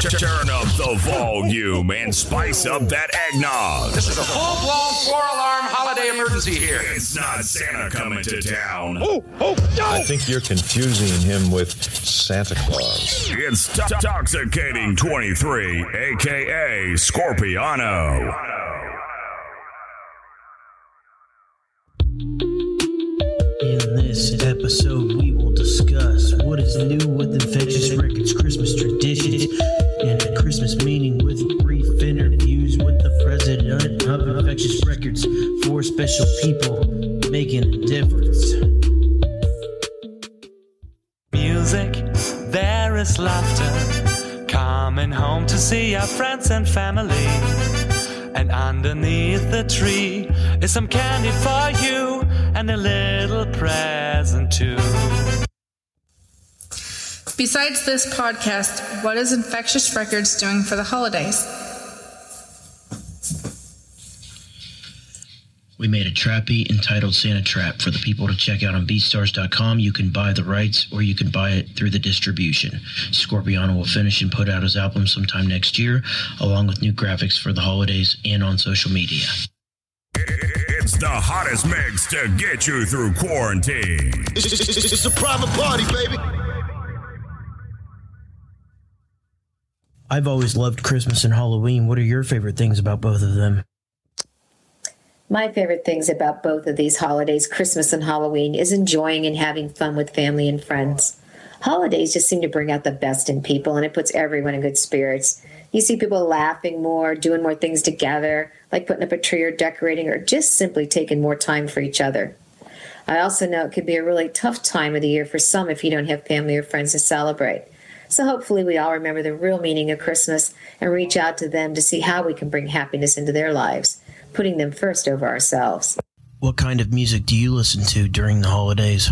Turn up the volume and spice up that eggnog. This is a full blown four alarm holiday emergency here. It's not Santa coming to town. Oh, oh, no! I think you're confusing him with Santa Claus. It's Toxicating 23, aka Scorpiano. In this episode, we will discuss what is new with Infexious Records Christmas traditions and the Christmas meaning with brief interviews with the president of Infexious Records. Four special people making a difference. Music, there is laughter. Coming home to see our friends and family. And underneath the tree is some candy for you and a little present too. Besides this podcast, what is Infexious Records doing for the holidays? We made a trappy entitled Santa Trap for the people to check out on BeatStars.com. You can buy the rights or you can buy it through the distribution. Scorpiano will finish and put out his album sometime next year, along with new graphics for the holidays and on social media. It's the hottest mix to get you through quarantine. It's, it's- it's- it's a private party, baby. I've always loved Christmas and Halloween. What are your favorite things about both of them? My favorite things about both of these holidays, Christmas and Halloween, is enjoying and having fun with family and friends. Holidays just seem to bring out the best in people and it puts everyone in good spirits. You see people laughing more, doing more things together, like putting up a tree or decorating, or just simply taking more time for each other. I also know it could be a really tough time of the year for some if you don't have family or friends to celebrate. So hopefully, we all remember the real meaning of Christmas and reach out to them to see how we can bring happiness into their lives, putting them first over ourselves. What kind of music do you listen to during the holidays?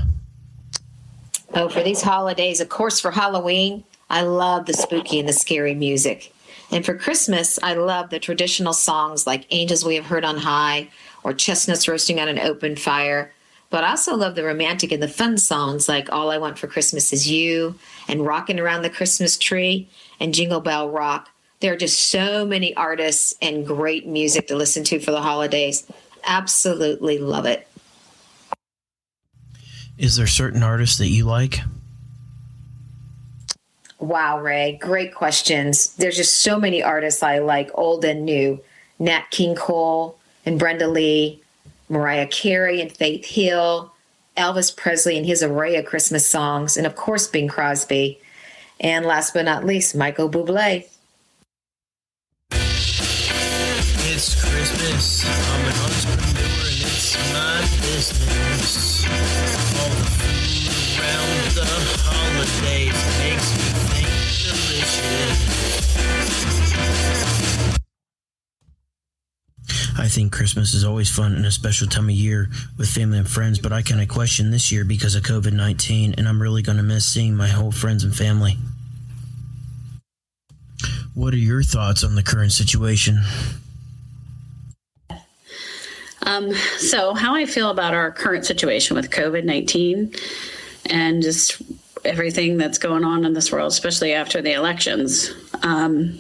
Oh, for these holidays, of course, for Halloween, I love the spooky and the scary music. And for Christmas, I love the traditional songs like Angels We Have Heard on High or Chestnuts Roasting on an Open Fire. But I also love the romantic and the fun songs like All I Want for Christmas Is You and Rocking Around the Christmas Tree and Jingle Bell Rock. There are just so many artists and great music to listen to for the holidays. Absolutely love it. Is there certain artists that you like? Wow, Ray, great questions. There's just so many artists I like, old and new. Nat King Cole and Brenda Lee, Mariah Carey and Faith Hill, Elvis Presley and his array of Christmas songs, and of course Bing Crosby. And last but not least, Michael Bublé. Think Christmas is always fun and a special time of year with family and friends, but I kind of question this year because of COVID 19, and I'm really going to miss seeing my whole friends and family. What are your thoughts on the current situation? Um, so, how I feel about our current situation with COVID 19 and just everything that's going on in this world, especially after the elections. Um,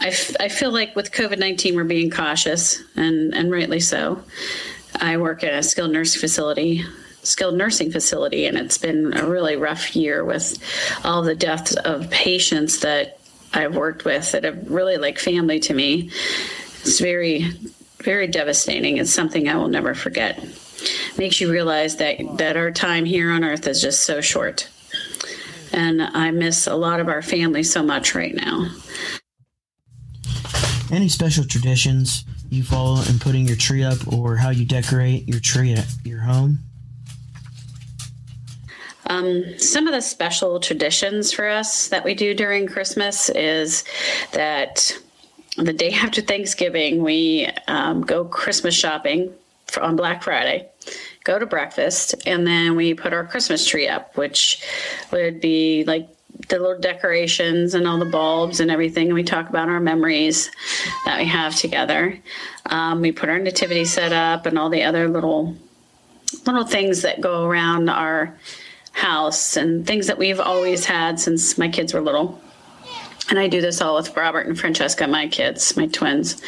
I, feel like with COVID 19, we're being cautious, and, and rightly so. I work at a skilled nurse facility. Skilled nursing facility, and it's been a really rough year with all the deaths of patients that I've worked with that have really like family to me. It's very, very devastating. It's something I will never forget. Makes you realize that that our time here on earth is just so short. And I miss a lot of our family so much right now. Any special traditions you follow in putting your tree up or how you decorate your tree at your home? Um, some of the special traditions for us that we do during Christmas is that the day after Thanksgiving, we um, go Christmas shopping for, on Black Friday, go to breakfast, and then we put our Christmas tree up, which would be like the little decorations and all the bulbs and everything. And we talk about our memories that we have together. Um, we put our nativity set up and all the other little little things that go around our house and things that we've always had since my kids were little. And I do this all with Robert and Francesca, my kids, my twins.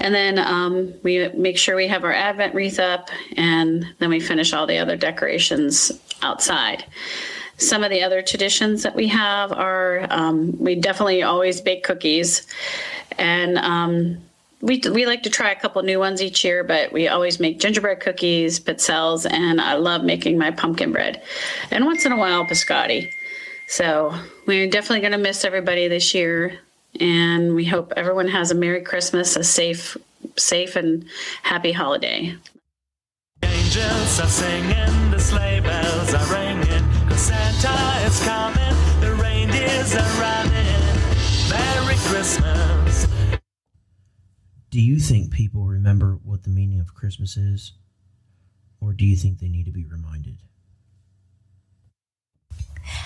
And then um, we make sure we have our Advent wreath up, and then we finish all the other decorations outside. Some of the other traditions that we have are um, we definitely always bake cookies, and um, we, we like to try a couple new ones each year, but we always make gingerbread cookies, pizzelles, and I love making my pumpkin bread, and once in a while biscotti. So we're definitely going to miss everybody this year, and we hope everyone has a Merry Christmas, a safe, safe and happy holiday. Angels are singing, the sleigh bells are ringing, cause Santa is coming, the reindeers are running. Merry Christmas. Do you think people remember what the meaning of Christmas is? Or do you think they need to be reminded?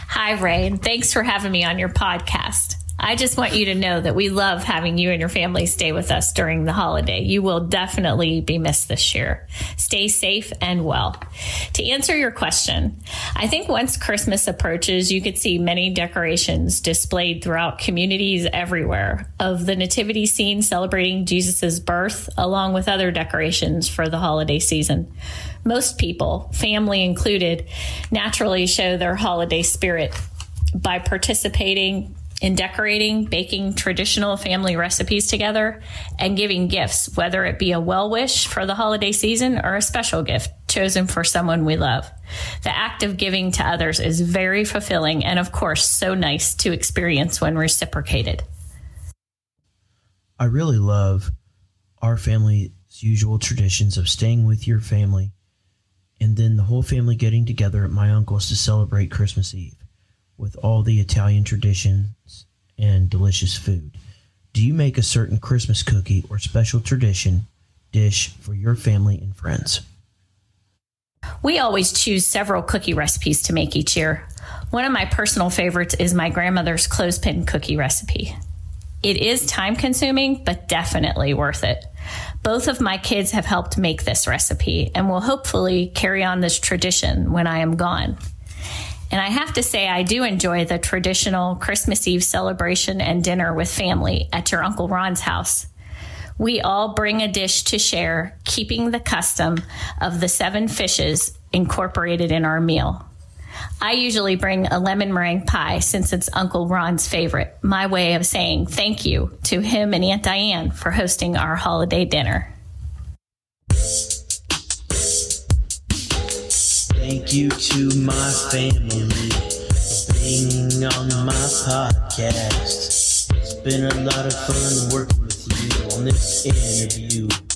Hi, Ray, and thanks for having me on your podcast. I just want you to know that we love having you and your family stay with us during the holiday. You will definitely be missed this year. Stay safe and well. To answer your question, I think once Christmas approaches, you could see many decorations displayed throughout communities everywhere of the nativity scene celebrating Jesus' birth, along with other decorations for the holiday season. Most people, family included, naturally show their holiday spirit by participating in decorating, baking traditional family recipes together, and giving gifts, whether it be a well wish for the holiday season or a special gift chosen for someone we love. The act of giving to others is very fulfilling and, of course, so nice to experience when reciprocated. I really love our family's usual traditions of staying with your family and then the whole family getting together at my uncle's to celebrate Christmas Eve with all the Italian traditions and delicious food. Do you make a certain Christmas cookie or special tradition dish for your family and friends? We always choose several cookie recipes to make each year. One of my personal favorites is my grandmother's clothespin cookie recipe. It is time consuming, but definitely worth it. Both of my kids have helped make this recipe and will hopefully carry on this tradition when I am gone. And I have to say, I do enjoy the traditional Christmas Eve celebration and dinner with family at your Uncle Ron's house. We all bring a dish to share, keeping the custom of the seven fishes incorporated in our meal. I usually bring a lemon meringue pie since it's Uncle Ron's favorite, my way of saying thank you to him and Aunt Diane for hosting our holiday dinner. Thank you to my family for being on my podcast. It's been a lot of fun working with you on this interview.